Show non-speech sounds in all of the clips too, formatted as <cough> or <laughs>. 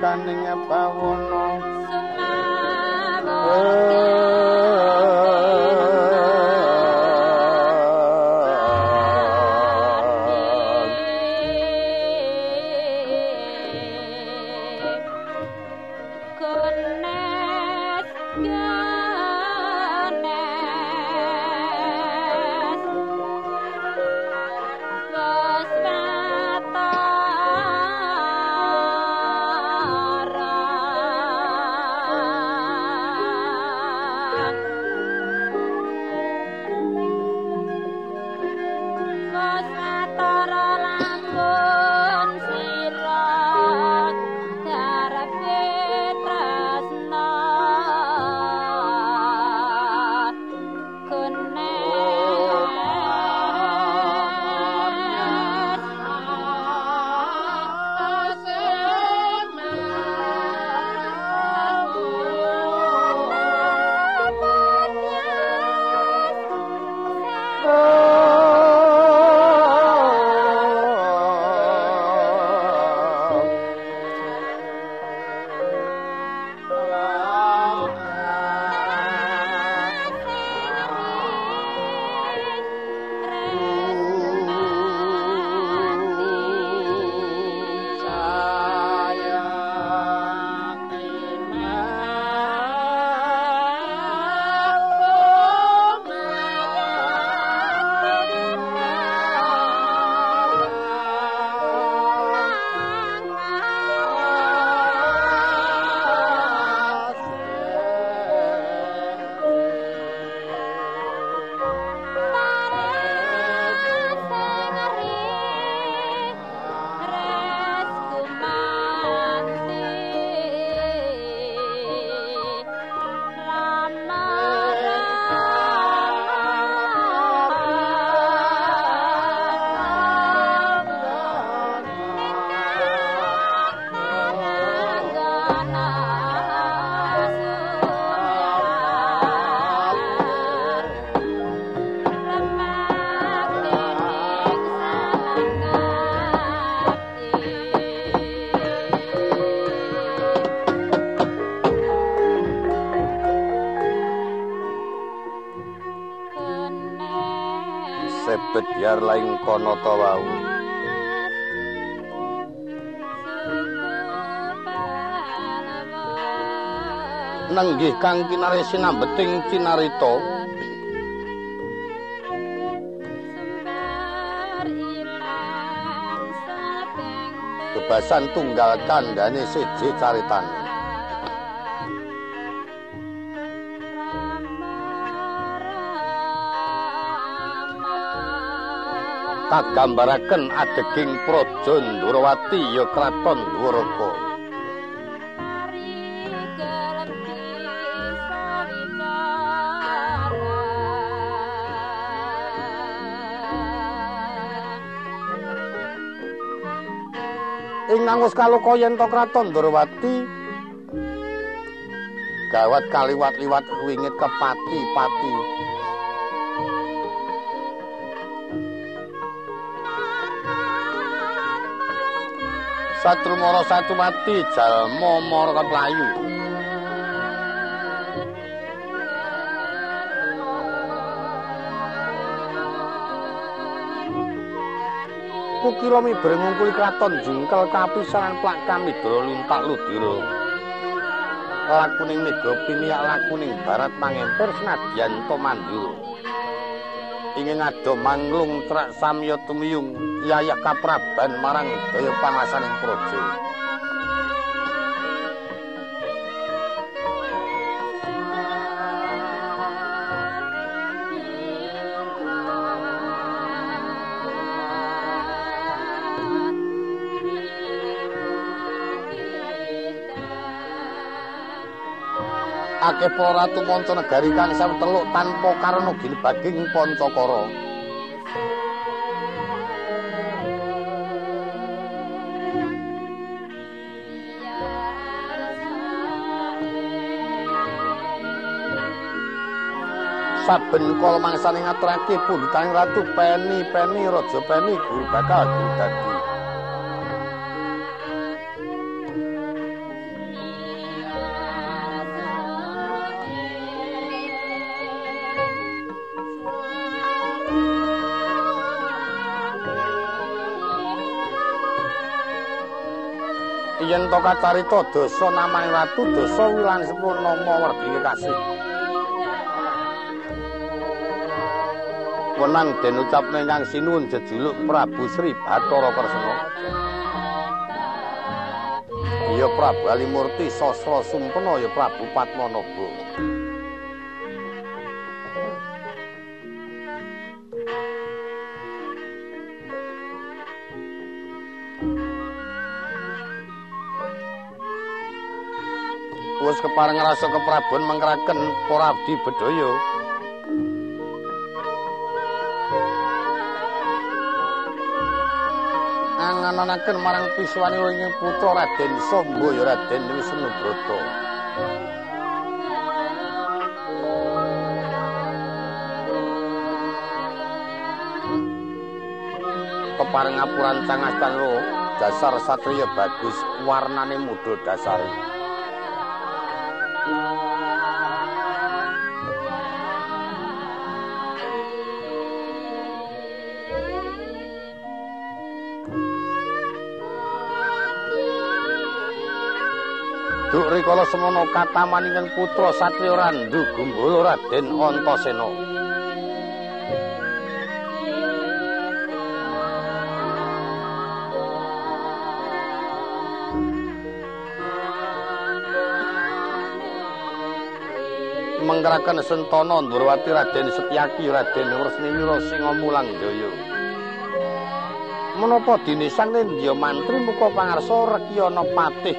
kaning pawono semana to wau. Nenggih kang kinare sinambeting cinarita. Bebasan tunggal kandhane siji caritane kagambaraken adeging praja Ndrawati ya kraton Dwaraka. Ing nangos kaloko yen to kraton Ndrawati gawat kaliwat-liwat wingit kepati-pati. Satru mara satu mati jalma mara playu. Kukira miber ngungkuli kraton jingkel kapisanan plak kami dolo luntak ludira. Lakuning mega piniak lakuning barat mangemper senadyan to mandura. Ingin ado manglung trak samya tumiyung yayah kapraban marang daya pangasaning praja. Akeh para manca negari kang sawetara tanpa karena ginebaging pancakara. Saben kala mangsane ngaturake pundhutaning ratu Peni Peni Raja Peni guru bakal dadi. Yen to kacarita dasa namaning ratu dasa wilan sepurnama werdi kasih wenang den ucapne Kang Sinuwun jejuluk Prabu Sri Bathara Kresna. Ya Prabu Alimurti Sasra Sumpena ya Prabu Padmanaba. Wes kepareng rasa keprabon mengkraken para abdi bedaya. Ngananaken marang piswani ing putra Raden Samba ya Raden Wisnu Brata. Kepareng ngapuran cangastan dasar satriya bagus warnane muda dasare. Duk rikala semono katamaninging putra Satriya Randu Gumbala Raden Antasena. Mengkeraken Sentana Ndrawati Raden Setyaki Raden Wresniwira Singa Mulang Jaya. Menapa dene sang Nindya mantri muka pangarsa Rekyana Patih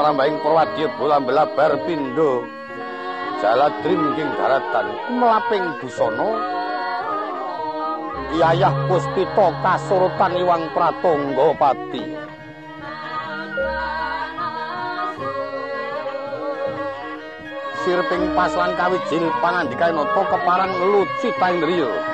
Udawa. Sumarambahing prawadya bola belabar pindha jaladrim ing daratan melaping busana Yayah Puspita kasurutan Iwang Pratangga Pati. Sirping paslan kawijil pangandikae nata keparang luci tandriya.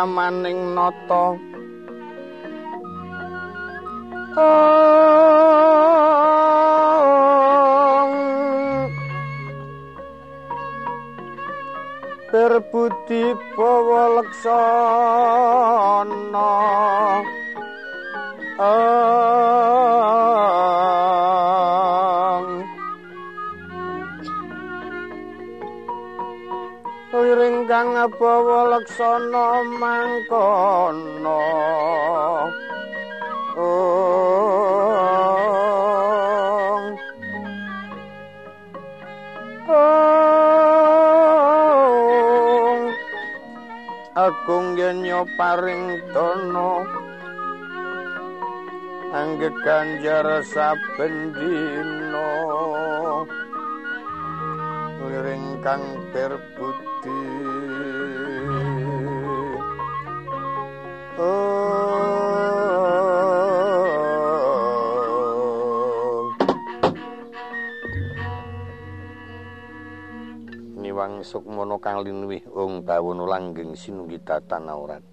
Utamaning nata. Berbudi bawa leksana laksana mangkono. Agung yen paring dono angge ganjar saben dina. Liring kang berbudi niwang sukmono kang linuwih ung bawono langgeng sinunggi datan aurat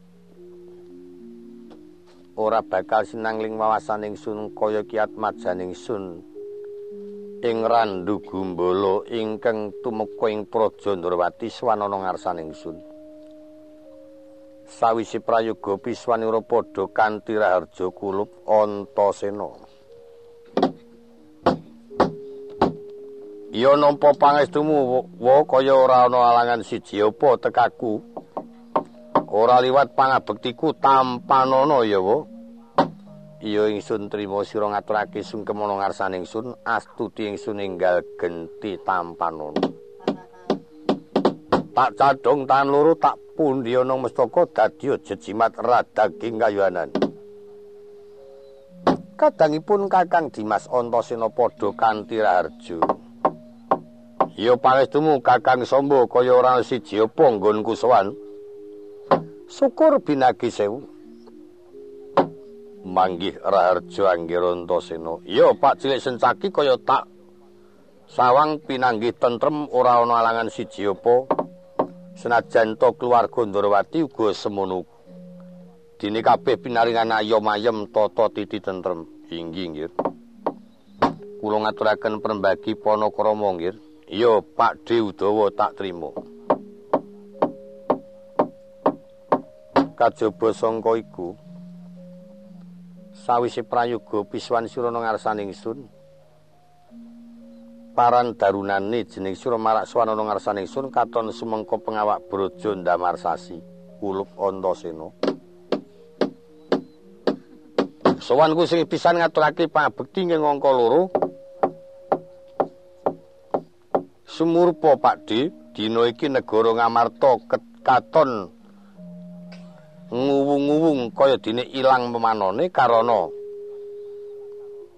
ora bakal sinangling wawasaning sun kaya kiat majaning sun. Ing randu gumbala ingkang tumeka ing praja Ndrawati swanana ngarsaning sun sawise prayoga piswanira padha kanthi raharja kulup antasena. Ya nampa pangestumu wa kaya ora ana alangan siji apa tekaku? Ora liwat pangabektiku tampanana ya wa. Iya ingsun trima sira ngaturake sungkem ana ngarsaning ingsun astuti ingsun enggal genti tampanana. Tak cadhong tan loro tak pundi ana mestaka dadi jejimat radaging kayuanan kadangipun kakang Dimas Antasena padha kanthi raharja Ya pangestumu Kakang Sombo kaya ora siji apa nggonku sowan. syukur binagi sewu. Manggih raharjo anggirantasena iya pak cilik sencaki kaya tak. Sawang pinanggih tentrem ora ana alangan siji apa senajan to keluarga Ndrawati uga semono. Dene kabeh pinaringan ayom ayem tata titi tentrem. Inggih nggih. Kula ngaturaken perembagi panakrama nggih. Iya pak Dewi Udawa tak trima. Kajaba sangka iku. Sawise prayoga piswan surana ngarsaning sun paran darunane jeneng sura marak swanana ngarsaning sun katon sumengko pengawak brojo ndamarsasi. Kulup antasena sowanku sing pisan ngaturake pangabekti ing angka loro. Sumurpa pakde dina iki negara ngamarta katon nguwung-nguwung kaya dene ilang pemanone karana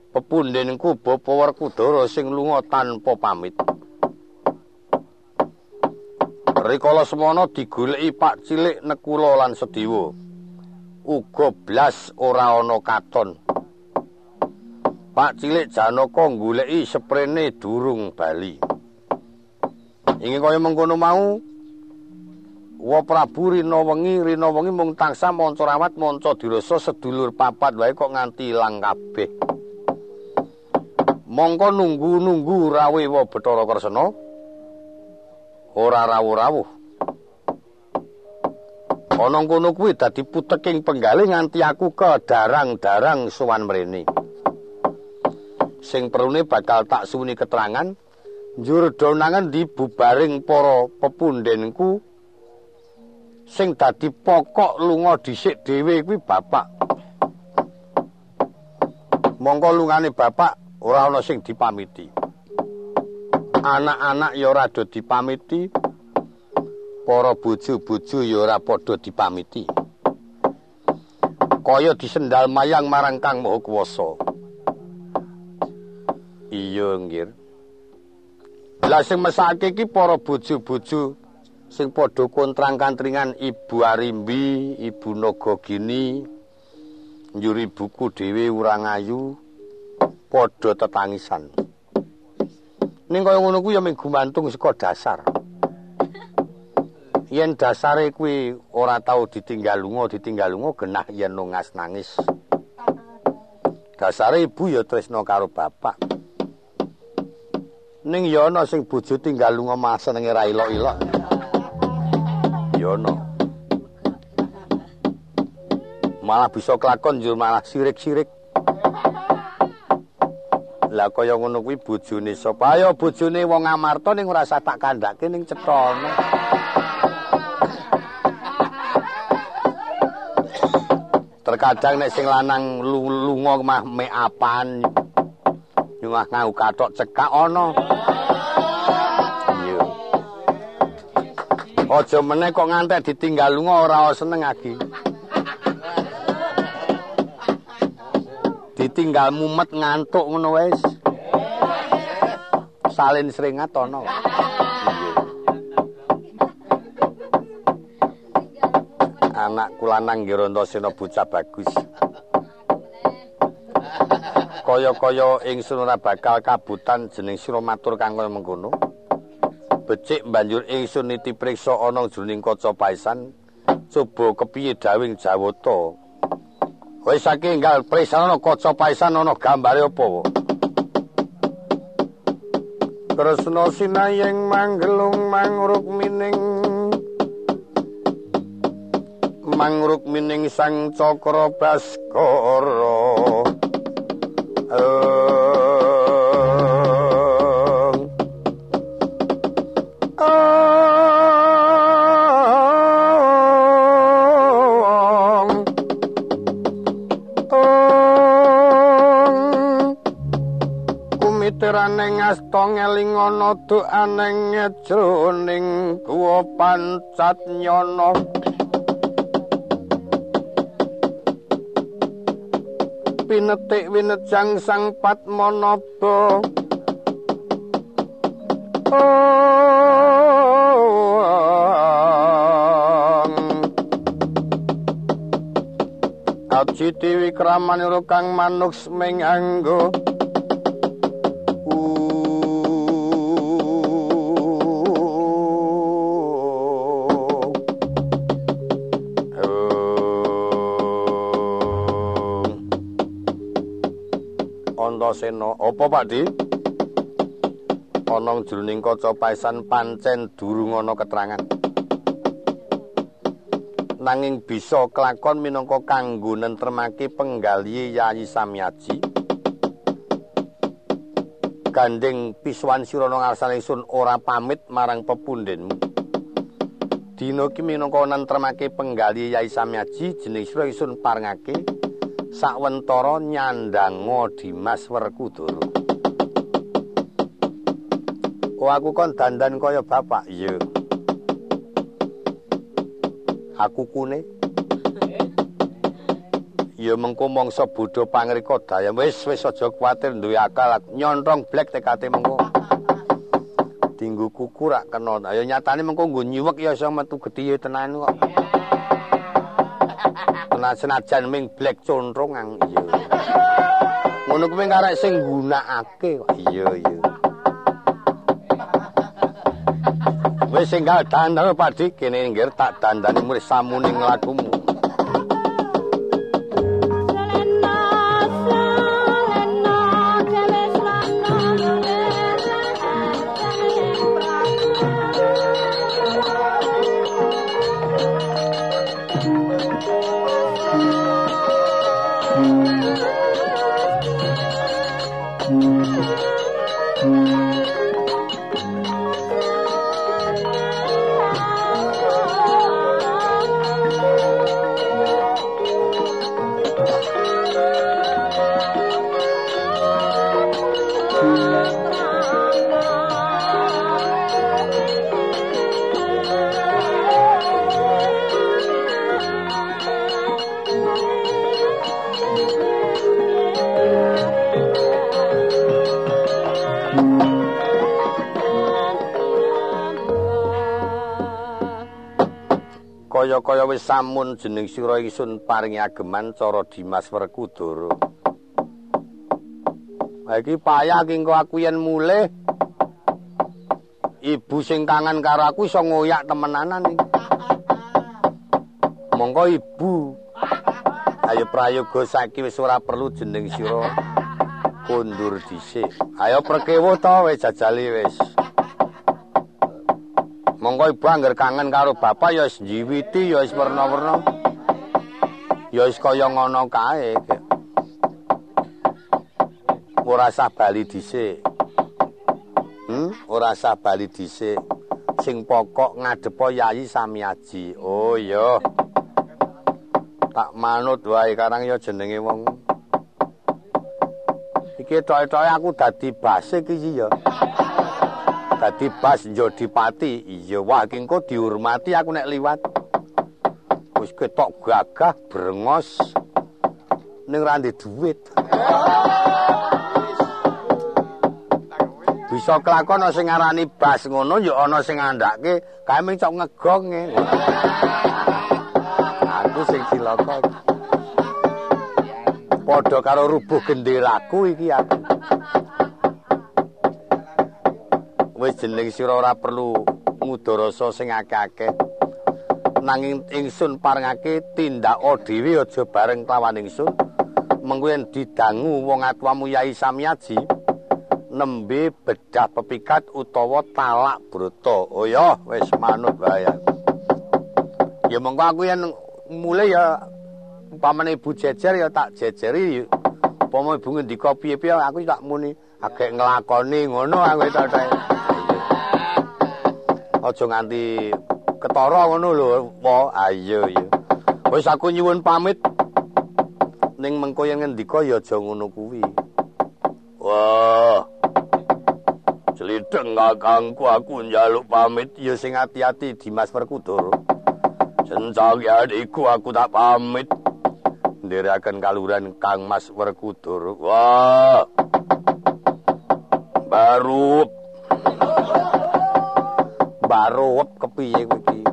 pepundhenku bapa Werkudara sing lunga tanpa pamit. Rikala semana digoleki Pak Cilik Nekula lan Sedewa. Uga blas ora ana katon. Pak Cilik Janaka goleki seprene durung bali. Ingin kaya mengkono mau, Wa Prabu Rina wengi Rina wengi mung tansah manca rawat manca dirasa sedulur papat wae kok nganti ilang kabeh. Mongko nunggu-nunggu rawe wa Bathara Kresna. Ora rawuh-rawuh. Ana kono kuwi dadi puteking penggalih nganti aku kedarang-darang sowan mrene. Sing perune bakal tak suwuni keterangan njur donangan dibubaring para pepundhenku sing dadi pokok lunga dhisik dhewe kuwi bapak. Monggo lungane bapak ora ana sing dipamiti. Anak-anak ya ora do dipamiti. Para bojo-bojo ya ora padha dipamiti. Kaya disendal mayang marang Kang Maha Kuwasa. Iya, nggih. Lah sing mesake iki para bojo-bojo sing padha kontrang-kantringan Ibu Arimbi, Ibu Nagagini, njuri buku dhewe urang ayu, padha tetangisan. Ning kaya ngono kuwi ya mung gumantung saka dasar. Yen dasare kuwi ora tau ditinggal lunga, ditinggal lunga genah yen nungas nangis. Dasare ibu ya tresna karo bapak. Ning ya ana sing bojo tinggal lunga mas senenge ra ilok-ilok. Yono. Malah bisa kelakon yo malah sirik-sirik. Lah kaya ngono kuwi bojone sapa? Ayo bojone wong Amarta ning ora usah tak kandhake ning cethone. Terkadang nek sing lanang lunga mah me apan. Nyuwah ngau katok cekak ana. Aja meneh kok ngantek ditinggal lunga ora seneng lagi. Ditinggal mumet ngantuk ngono wis salin seringat ana anak kulanang Girontasena bocah bagus. Kaya-kaya ingsun ora bakal kabutan jeneng sira matur kang kaya mengkono. Becik banjur ingsun niti priksa ana jroning kaca paisan coba kepiye dawing Jawata. Wis saking enggal priksa ana kaca paisan ana gambare apa? Tresna sinayeng manggelung mangruk mining mangruk mining sang cakra baskara Kumiteraning asta ngeling ana doaneng jroning guwa pancat nyono pinetik winejang sang padmanaba. Aji dewi kramanira kang manuk seming anggo Antasena. Apa, Pakdi? Ana jroning kaca paisan pancen durung ana keterangan. Nanging bisa kelakon minangka kanggo nentremake penggali Yayi Samyaji. Gandeng pisuan sirana ngarsane sun ora pamit marang pepundhenmu. Dina iki minangka nentremake penggali Yayi Samyaji jeneng sira isun parengake. Sawentara nyandanga Dimas Werkudara. Oh aku kon dandan kaya bapak, iya. Aku kune. Ya mengko mangsa bodho pangrika daya wis wis aja kuwatir duwe akal nyontong blek tekate mengko. Dinggo kuku rak kena. Ya nyatane mengko nggo nyiwek ya iso metu gedhe tenan kok. Tenan senajan ming black controng ang iya. Ngono kuwi karek sing gunakake kok iya iya. Wis sing gak dandan Pak Dik kene nggir tak dandani murid samuning lakumu. Kaya wis samun jeneng sira isun paringi ageman cara Dimas Werkudara. Iki payah kengko aku yen mulih. Ibu sing kangen karo aku iso ngoyak temenanan iki. Monggo ibu. Ayo prayoga saiki wis ora perlu jeneng sira kondur dhisik. Ayo perkewuh to wis jajali wis. Monggo ibu angger kangen karo bapak ya wis njiwiti ya wis werna-werna. Ya wis kaya ngono kae. Ora sah bali dhisik. Hmm, ora sah bali dhisik. Sing pokok ngadepo Yayi Samyaji. Oh iya. Tak manut wae karang ya jenenge wong. Iki tok-tok aku dadi basik iki ya. Dadi bas Jodipati. Iya, wah engko dihormati aku nek liwat. Wis ketok gagah brengos ning ra duit. Bisa kelakon sing ngarani bas ngono ya ana sing ngandhake kae ming cok ngegong e. Aku sing cilaka. Padha karo rubuh genderaku iki aku. Wis jeneng sira ora perlu ngudarasa sing akeh-akeh. Nanging ingsun parengake tindaka dhewe aja bareng kelawan ingsun. Mengko didangu wong atuamu Yai Samyaji. Nembe bedah pepikat utawa talak broto. Oh ya, wis manut wae. Ya monggo aku yen mulai ya umpamane ibu jejer ya tak jejeri. Upama ibu ngendika piye-piye aku tak muni agek nglakoni ngono aku tak Aja nganti ketara ngono lho, po. Ayo ya. Wis aku nyuwun pamit. Ning mengko yen ngendika ya aja ngono kuwi. Wah. Slideng kakangku aku njaluk pamit ya sing ati-ati Dimas Perkudoro. Sencang adikku aku tak pamit. Ndherekaken kaluran Kang Mas Perkudoro. Wah. Baru Baru kepiye kowe iki?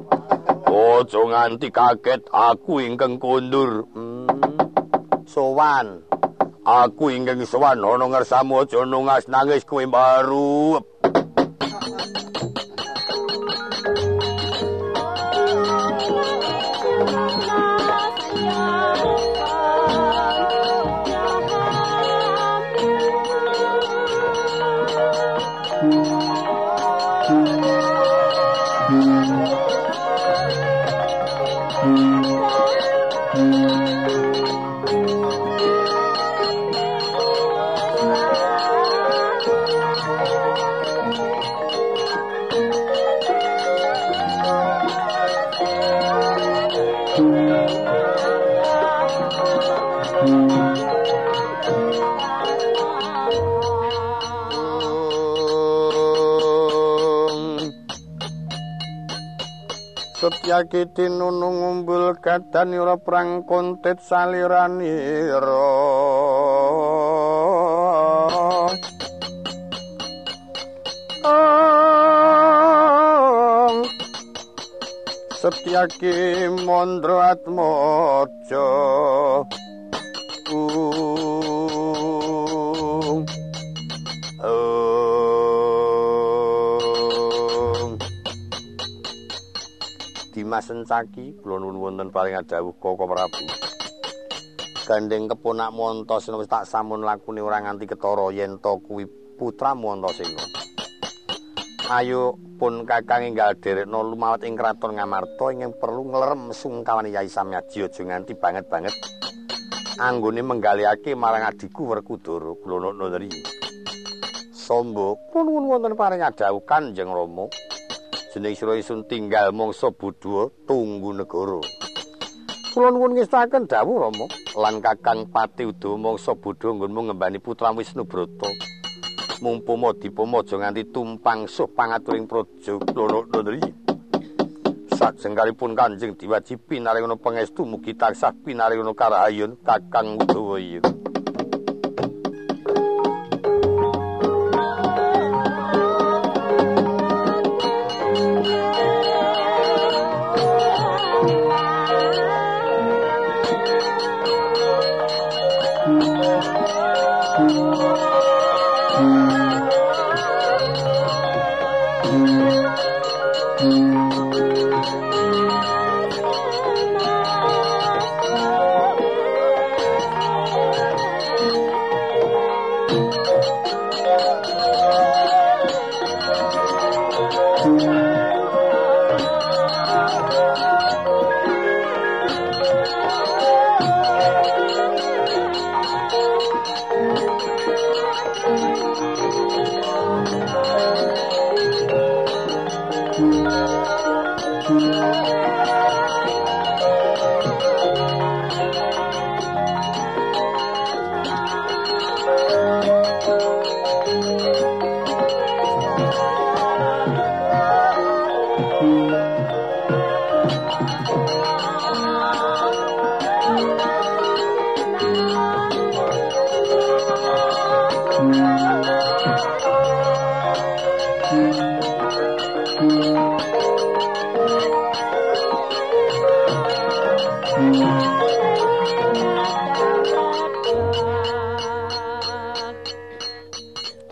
Ojo nganti kaget aku ingkang kondur. Hmm. Sowan. Aku ingkang sowan ana ngersamu aja nangis kowe baru. Setyaki tinunung umbul kadan ira prang kontet saliranira Setyaki mondro atmojo Dimas Sencaki kula nuwun wonten paring dawuh Koko Prabu. Gandeng keponak Montasena wis tak samun lakune ora nganti ketara yen to kuwi putra Montasena. Ayo pun kakang enggal derekno lumawat ing kraton Ngamarta ingkang perlu nglerem sungkawane Yai Samyaji aja nganti banget-banget anggone menggaliake marang adiku Werkudara kula nuwun Sombo kula nuwun wonten paring dawuh Kanjeng Rama. Jeneng sira isun tinggal mangsa budha tunggu negara. Kula nuwun ngestaken dawuh Rama lan Kakang Pati Udawa mangsa budha nggonmu ngembani putra Wisnu Brata. Mumpama dipama aja nganti tumpang suh pangaturing praja kula nuwun. Sajenggalipun Kanjeng diwajibi naringono pangestu mugi taksah pinaringono karahayun Kakang Udawa iya.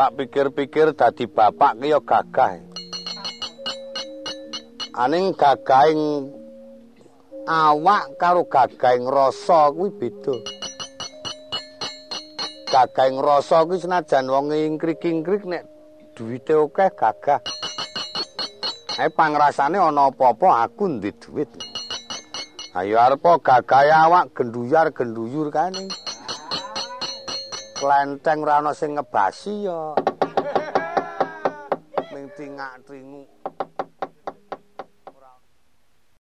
Tak pikir-pikir dadi bapak ki ya gagah. Aning gagahing awak karo gagahing rasa kuwi beda. Gagahing rasa kuwi senajan wong ingkrik-ingkrik nek duwite akeh gagah. Ae pangrasane ana apa-apa aku ndek duit. Ayo arep gagah awak genduyar-genduyur kane. Klenteng ora ana sing ngebasi ya. <laughs> Ning tingak tringu